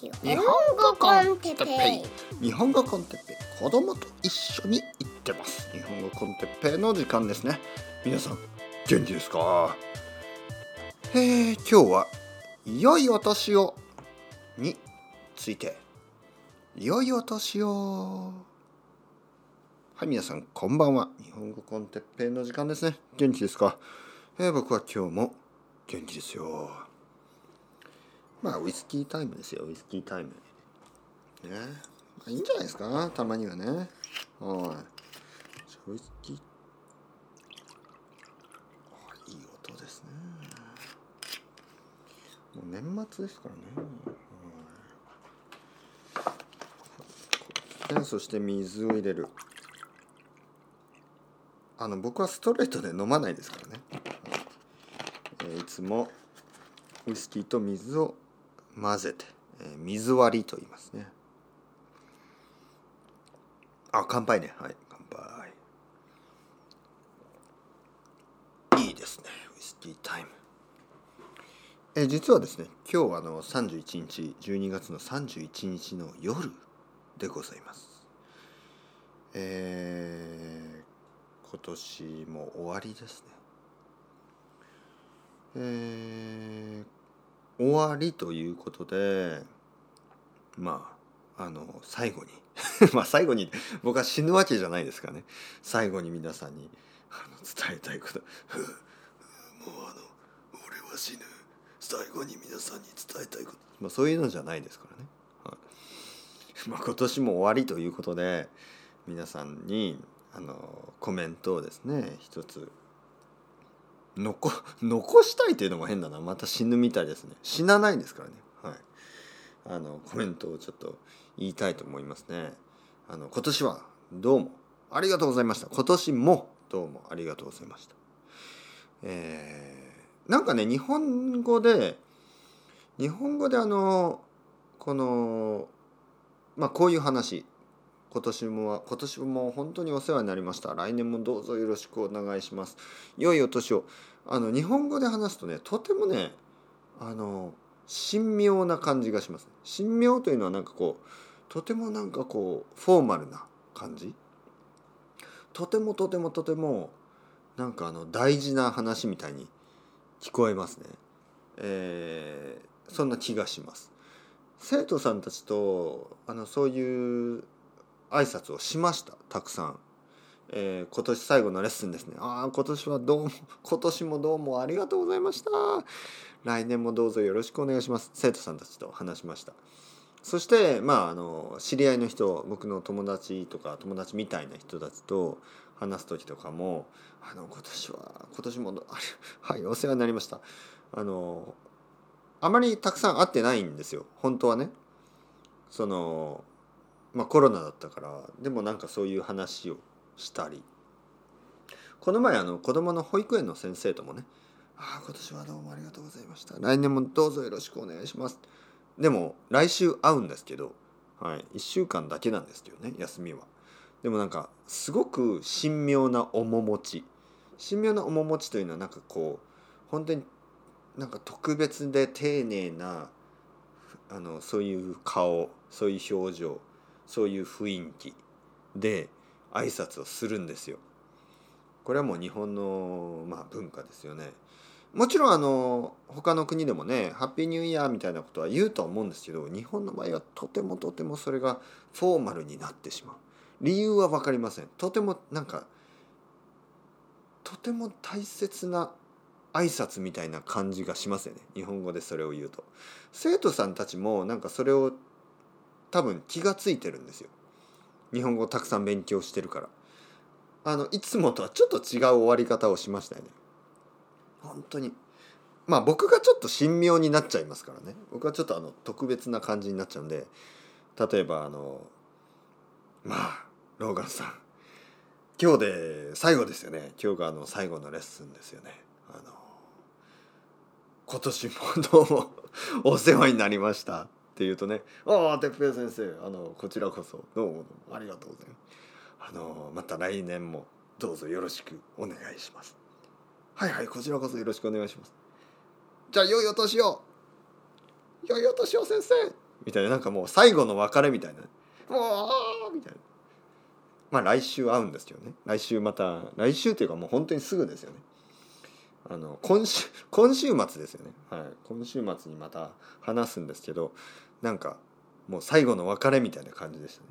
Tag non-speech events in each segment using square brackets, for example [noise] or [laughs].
日本語コンテッペイ。日本語コンテッペイ。子供と一緒に行ってます。日本語コンテッペイの時間ですね。皆さん元気ですか？えー、今日は良いお年をについて。良いお年を。はい皆さんこんばんは。日本語コンテッペイの時間ですね。元気ですか、えー、僕は今日も元気ですよ。まあウイスキータイムですよウイスキータイム。ね。まあいいんじゃないですかたまにはね。はい。ウイスキー。あいい音ですね。もう年末ですからね。はい。そして水を入れる。あの僕はストレートで飲まないですからね、えいつもウイスキーと水を混ぜて、えー水割りと言いますね。あ乾杯ね。はい乾杯。いいですね。ウイスキータイム。えー実はですね今日はあの31日12月の31日の夜でございます。えー今年も終わりですね。えー終わりということでまああの最後に。[laughs] まあ最後に僕は死ぬわけじゃないですかね。最後に皆さんにあの伝えたいこと。[laughs] もうあの俺は死ぬ。最後に皆さんに伝えたいこと、まあ、そういうのじゃないですからね、はい。[laughs] まあ、今年も終わりということで皆さんにあのコメントをですね一つ残 [laughs] 残したいというのも変だな。また死ぬみたいですね。死なないですからね。はい。あのコメントをちょっと言いたいと思いますね。あの今年はどうもありがとうございました。今年もどうもありがとうございました。えー、なんかね日本語で日本語であのこのまあこういう話。今年も今年も本当にお世話になりました。来年もどうぞよろしくお願いします。良いお年を。あの日本語で話すとねとてもねあの神妙な感じがします。神妙というのはなんかこうとてもなんかこうフォーマルな感じ。とてもとてもとてもなんかあの大事な話みたいに聞こえますね。えーそんな気がします。生徒さんたちとあのそういう挨拶をしました。たくさん、えー今年最後のレッスンですね。ああ今年はどうも [laughs] 今年もどうもありがとうございました。来年もどうぞよろしくお願いします。生徒さんたちと話しました。そしてまああの知り合いの人僕の友達とか友達みたいな人たちと話す時とかも「あの今年は今年もあれ [laughs] はいお世話になりました」あのあまりたくさん会ってないんですよ。本当はね。そのまあコロナだったからでもなんかそういう話をしたり。この前あの子供の保育園の先生ともね「ああ今年はどうもありがとうございました。来年もどうぞよろしくお願いします」でも来週会うんですけど、はい、1週間だけなんですけどね休みは。でもなんかすごく神妙な面持ち。神妙な面持ちというのはなんかこう本当になんか特別で丁寧なあのそういう顔そういう表情そういう雰囲気で挨拶をするんですよ。これはもう日本の、まあ、文化ですよね。もちろんあの他の国でもね「ハッピーニューイヤー」みたいなことは言うとは思うんですけど日本の場合はとてもとてもそれがフォーマルになってしまう。理由は分かりません。とてもなんかとても大切な挨拶みたいな感じがしますよね。日本語でそれを言うと。生徒さんたちもなんかそれを多分気がついてるんですよ。日本語をたくさん勉強してるから。あのいつもとはちょっと違う終わり方をしましたよね。本当に。まあ僕がちょっと神妙になっちゃいますからね。僕はちょっとあの特別な感じになっちゃうんで。例えばあのまあローガンさん。今日で最後ですよね。今日があの最後のレッスンですよね。あの今年もどうもお世話になりました。って言うとね「ああ哲平先生あのこちらこそどうもどうもありがとうございます」あのまた来年もどうぞよろしくお願いします。はいはいこちらこそよろしくお願いします。じゃあ良いお年を良いお年を先生。みたいななんかもう最後の別れみたいな。もうみたいな。まあ来週会うんですけどね。来週また来週というかもう本当にすぐですよね。あの今週今週末ですよね。はい。今週末にまた話すんですけどなんかもう最後の別れみたいな感じでしたね。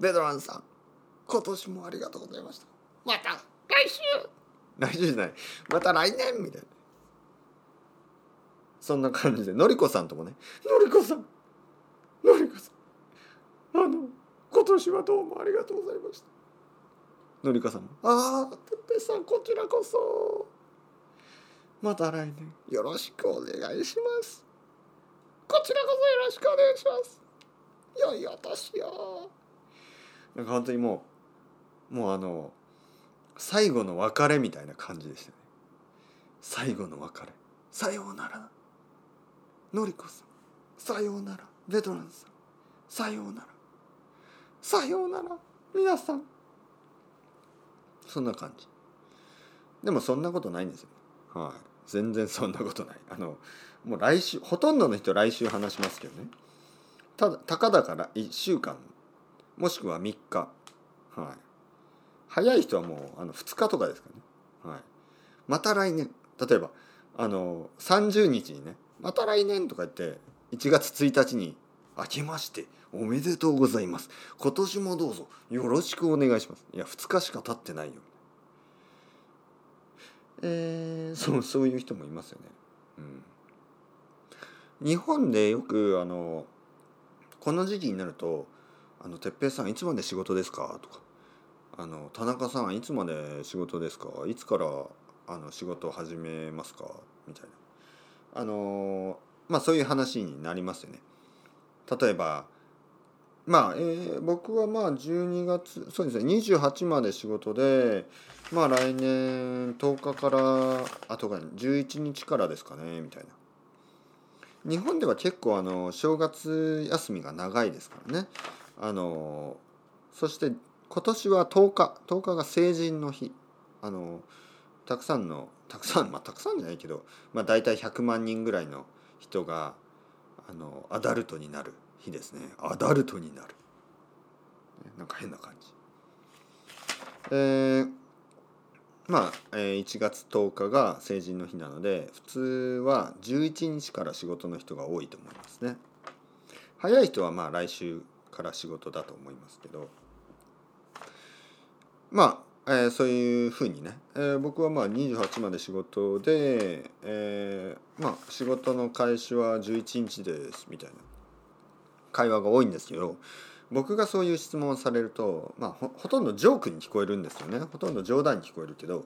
ベドランさん今年もありがとうございました。また来週。来週じゃない。また来年みたいな。そんな感じでのりこさんともね。のりこさん。のりこさん。あの今年はどうもありがとうございました。のりこさんも。ああてっぺさんこちらこそ。また来年。よろしくお願いします。こちらこそよろしくお願いします。良いお年をなんか本当にもうもうあの最後の別れみたいな感じでしたね。最後の別れ。さようなら。のりこさん。さようなら。ベトランさん。さようなら。さようなら。皆さん。そんな感じ。でもそんなことないんですよ。はい。全然そんなことない。[laughs] あのもう来週ほとんどの人来週話しますけどね。ただたかだから1週間もしくは3日。はい。早い人はもうあの2日とかですかね、はい、また来年。例えばあの30日にねまた来年とか言って1月1日に明けましておめでとうございます。今年もどうぞよろしくお願いします。いや2日しか経ってないよ。えー、そうそういう人もいますよねうん日本でよくあのこの時期になると「あの哲平さんいつまで仕事ですか?」とか「あの田中さんいつまで仕事ですか？いつからあの仕事を始めますか?」みたいなあのまあそういう話になりますよね。例えばまあ、えー、僕はまあ12月そうですね28まで仕事でまあ来年10日からあとか11日からですかねみたいな。日本では結構あの正月休みが長いですからね。あのそして今年は10日10日が成人の日。あのたくさんのたくさんまあたくさんじゃないけど、まあ、大体100万人ぐらいの人があのアダルトになる。日ですね。アダルトになる。なんか変な感じ。えー、まあ、えー、1月10日が成人の日なので普通は11日から仕事の人が多いと思いますね。早い人はまあ来週から仕事だと思いますけど。まあ、えー、そういうふうにね、えー、僕はまあ28まで仕事で、えー、まあ仕事の開始は11日ですみたいな。会話が多いんですけど僕がそういう質問をされると、まあ、ほとんどジョークに聞こえるんですよねほとんど冗談に聞こえるけど、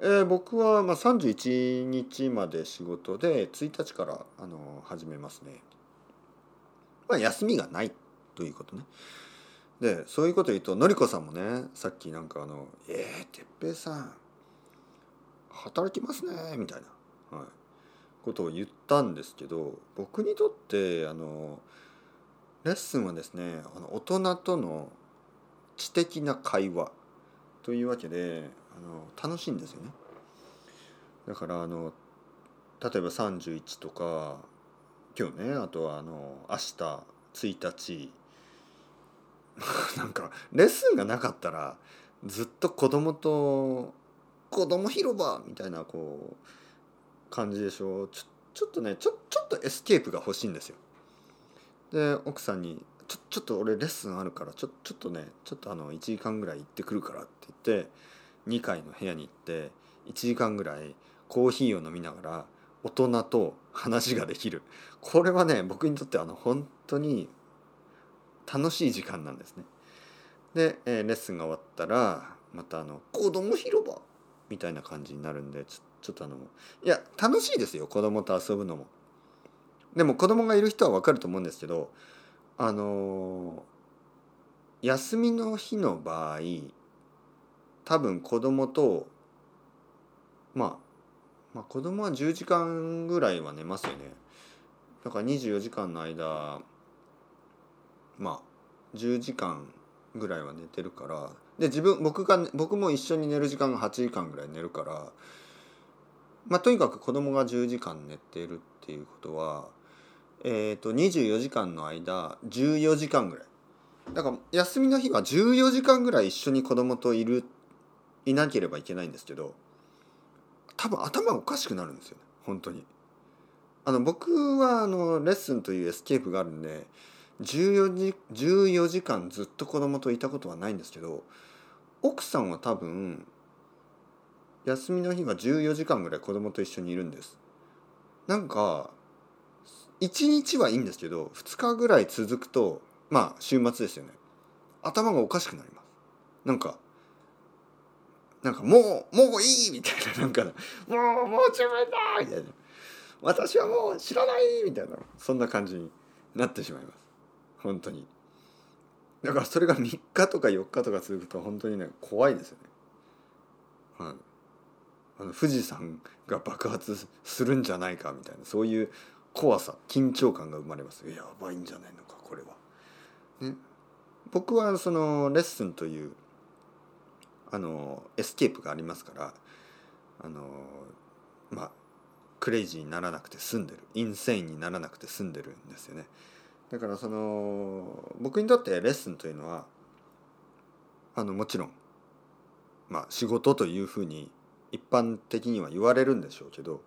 えー、僕はまあ31日まで仕事で1日からあの始めますね。まあ、休みがないということね。でそういうこと言うとのりこさんもねさっきなんかあの「えー、哲平さん働きますね」みたいな、はい、ことを言ったんですけど僕にとってあのレッスンはですねあの大人との知的な会話というわけであの楽しいんですよね。だからあの例えば31とか今日ねあとはあの明日1日 [laughs] なんかレッスンがなかったらずっと子供と子供広場みたいなこう感じでしょちょちょっとねちょちょっとエスケープが欲しいんですよ。で奥さんにちょ「ちょっと俺レッスンあるからちょちょっとねちょっとあの1時間ぐらい行ってくるから」って言って2階の部屋に行って1時間ぐらいコーヒーを飲みながら大人と話ができるこれはね僕にとってあの本当に楽しい時間なんですね。で、え、レッスンが終わったらまたあの「子供広場」みたいな感じになるんでちょちょっとあのいや楽しいですよ子供と遊ぶのも。でも子供がいる人は分かると思うんですけどあの休みの日の場合多分子供とまあまあ子供は10時間ぐらいは寝ますよね。だから24時間の間まあ10時間ぐらいは寝てるからで自分僕が僕も一緒に寝る時間が8時間ぐらい寝るからまあとにかく子供が10時間寝てるっていうことはえー、と24時間の間14時間ぐらい。だから休みの日は14時間ぐらい一緒に子供といるいなければいけないんですけど多分頭おかしくなるんですよね。本当に。あの僕はあのレッスンというエスケープがあるんで14時 ,14 時間ずっと子供といたことはないんですけど奥さんは多分休みの日は14時間ぐらい子供と一緒にいるんです。なんか1日はいいんですけど2日ぐらい続くとまあ週末ですよね。頭がおかしくなります。なんかなんかもうもういいみたいな。[laughs] なんかもうもう十分だみたいな。私はもう知らないみたいな。そんな感じになってしまいます。本当に。だからそれが3日とか4日とか続くと本当にね怖いですよね。はい。あの富士山が爆発するんじゃないかみたいな。そういう怖さ緊張感が生まれますやばいんじゃないのかこれは。ね、僕はそのレッスンというあのエスケープがありますからあのまあクレイジーにならなくて済んでる insane にならなくて済んでるんですよね。だからその僕にとってレッスンというのはあのもちろんまあ仕事というふうに一般的には言われるんでしょうけど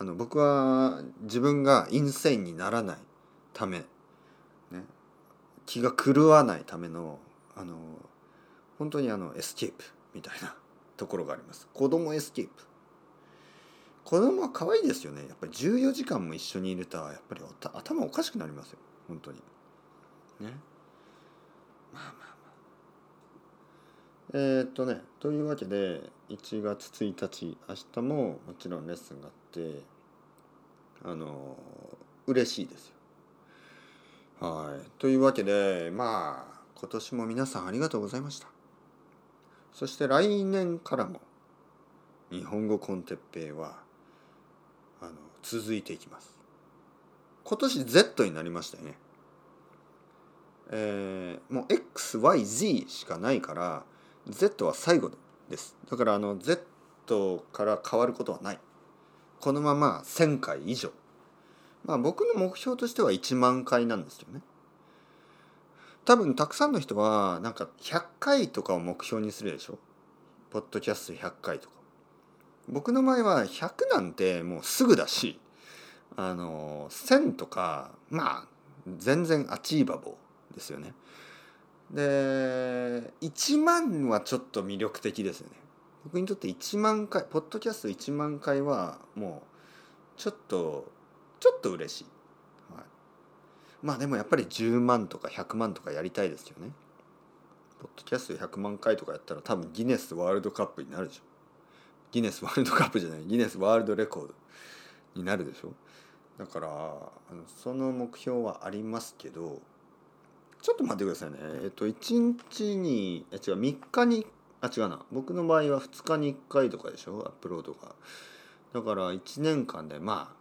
あの僕は自分が insane にならないため、ね、気が狂わないためのあの本当にあのエスケープみたいなところがあります。子供エスケープ。子供は可愛いですよね。やっぱり14時間も一緒にいるとやっぱり頭おかしくなりますよ。本当に。ね。まあまあまあ。えー、っとねというわけで1月1日明日ももちろんレッスンがあってあの嬉しいですよ。はい、というわけでまあ今年も皆さんありがとうございました。そして来年からも日本語コンテッペイはあの続いていきます。今年 Z になりましたよね。えー、もう XYZ しかないから Z は最後ですだからあの Z から変わることはないこのまま1,000回以上。まあ僕の目標としては1万回なんですよね。多分たくさんの人はなんか100回とかを目標にするでしょ？ポッドキャスト100回とか。僕の場合は100なんてもうすぐだしあの1000とかまあ全然アチーバボーですよね。で1万はちょっと魅力的ですよね。僕にとって1万回ポッドキャスト1万回はもうちょっとちょっと嬉しい、はい、まあでもやっぱり10万とか100万とかやりたいですよね。ポッドキャスト100万回とかやったら多分ギネスワールドカップになるでしょ。ギネスワールドカップじゃない。ギネスワールドレコードになるでしょ。だからその目標はありますけどちょっと待ってくださいね。えっと1日にえ違う3日にあ違うな。僕の場合は2日に1回とかでしょ？アップロードが。だから1年間でま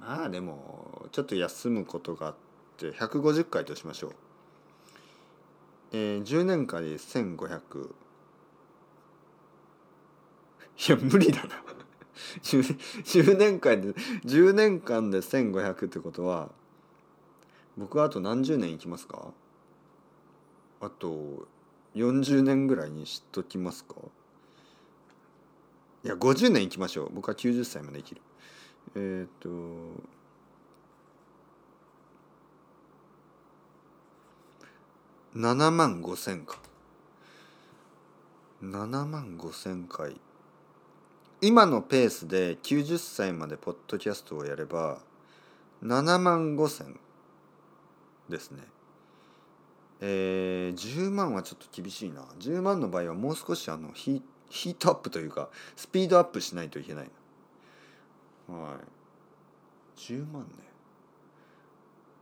あまあでもちょっと休むことがあって150回としましょう。えー、10年間で1500いや無理だな。[laughs] 10, 10年間で10年間で1500ってことは僕はあと何十年生きますか？あと40年ぐらいにしときますか？いや50年生きましょう。僕は90歳まで生きる。えっ、ー、と7万5千か7万5千回。今のペースで90歳までポッドキャストをやれば7万5千ですね。えー、10万はちょっと厳しいな。10万の場合はもう少しあのヒヒートアップというかスピードアップしないといけない。はい。10万ね。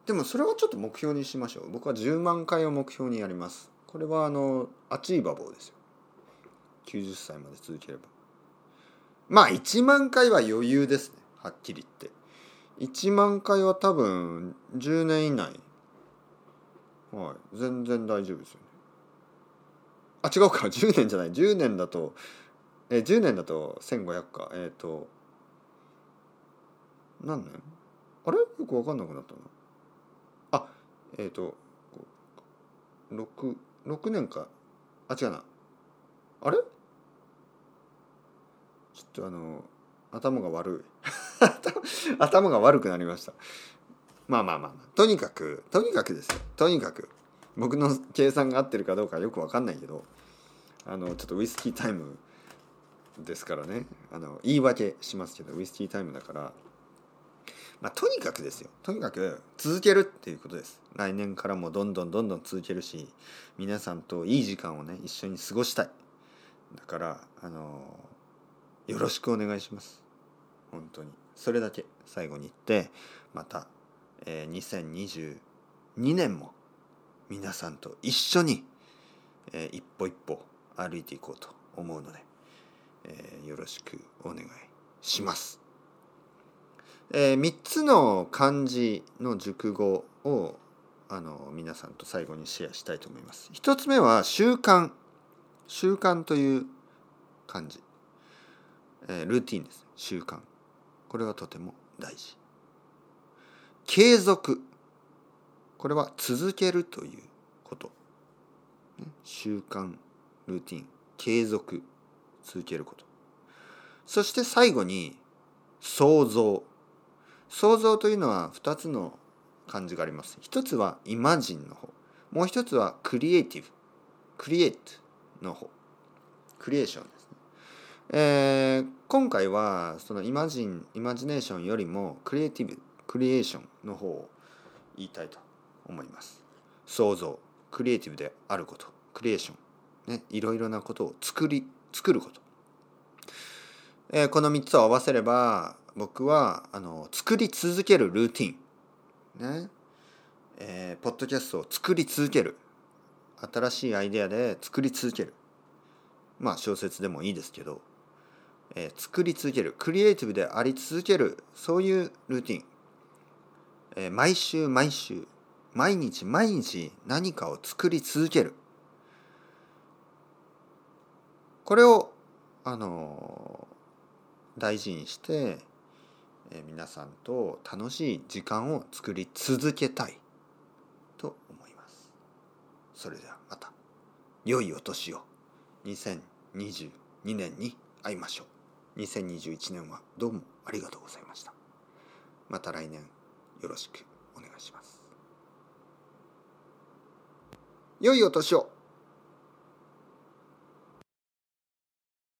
でもそれはちょっと目標にしましょう。僕は10万回を目標にやります。これはあのアチーバボーですよ。90歳まで続ければ。まあ1万回は余裕ですね。はっきり言って。1万回は多分10年以内はい。全然大丈夫ですよね。あ違うか。10年じゃない。10年だとえ10年だと1500か。えっ、ー、と何年？あれ？よく分かんなくなったな。あえっ、ー、と 6, 6年か。あ違うな。あれ？ちょっとあの頭が悪い。[laughs] 頭が悪くなりました。まあまあまあ、まあ、とにかくとにかくですとにかく。僕の計算が合ってるかどうかよく分かんないけどあのちょっとウイスキータイムですからね。あの言い訳しますけどウイスキータイムだから。まあ、とにかくですよ。とにかく続けるっていうことです。来年からもどんどんどんどん続けるし皆さんといい時間をね一緒に過ごしたい。だからあのよろしくお願いします。本当に。それだけ最後に言ってまた、えー、2022年も皆さんと一緒に、えー、一歩一歩歩いていこうと思うので、えー、よろしくお願いします。えー、3つの漢字の熟語をあの皆さんと最後にシェアしたいと思います。1つ目は習慣。習慣という漢字、えー、ルーティンです。習慣。これはとても大事。継続。これは続けるということ、習慣ルーティン。継続。続けること。そして最後に想像想像というのは2つの漢字があります。一つはイマジンの方。もう一つはクリエイティブ。クリエイトの方。クリエーションですね、えー、今回はそのイマジンイマジネーションよりもクリエイティブクリエーションの方を言いたいと思います。想像クリエイティブであること。クリエーション。ねいろいろなことを作り作ること、えー、この3つを合わせれば僕はあの作り続けるルーティン。ね。えー、ポッドキャストを作り続ける。新しいアイデアで作り続ける。まあ小説でもいいですけど、えー、作り続ける。クリエイティブであり続ける。そういうルーティン、え、毎週毎週毎日毎日何かを作り続ける。これをあの大事にして、え、皆さんと楽しい時間を作り続けたい。と思います。それではまた良いお年を。2022年に会いましょう。2021年はどうもありがとうございました。また来年。よろしくお願いします。良いお年を。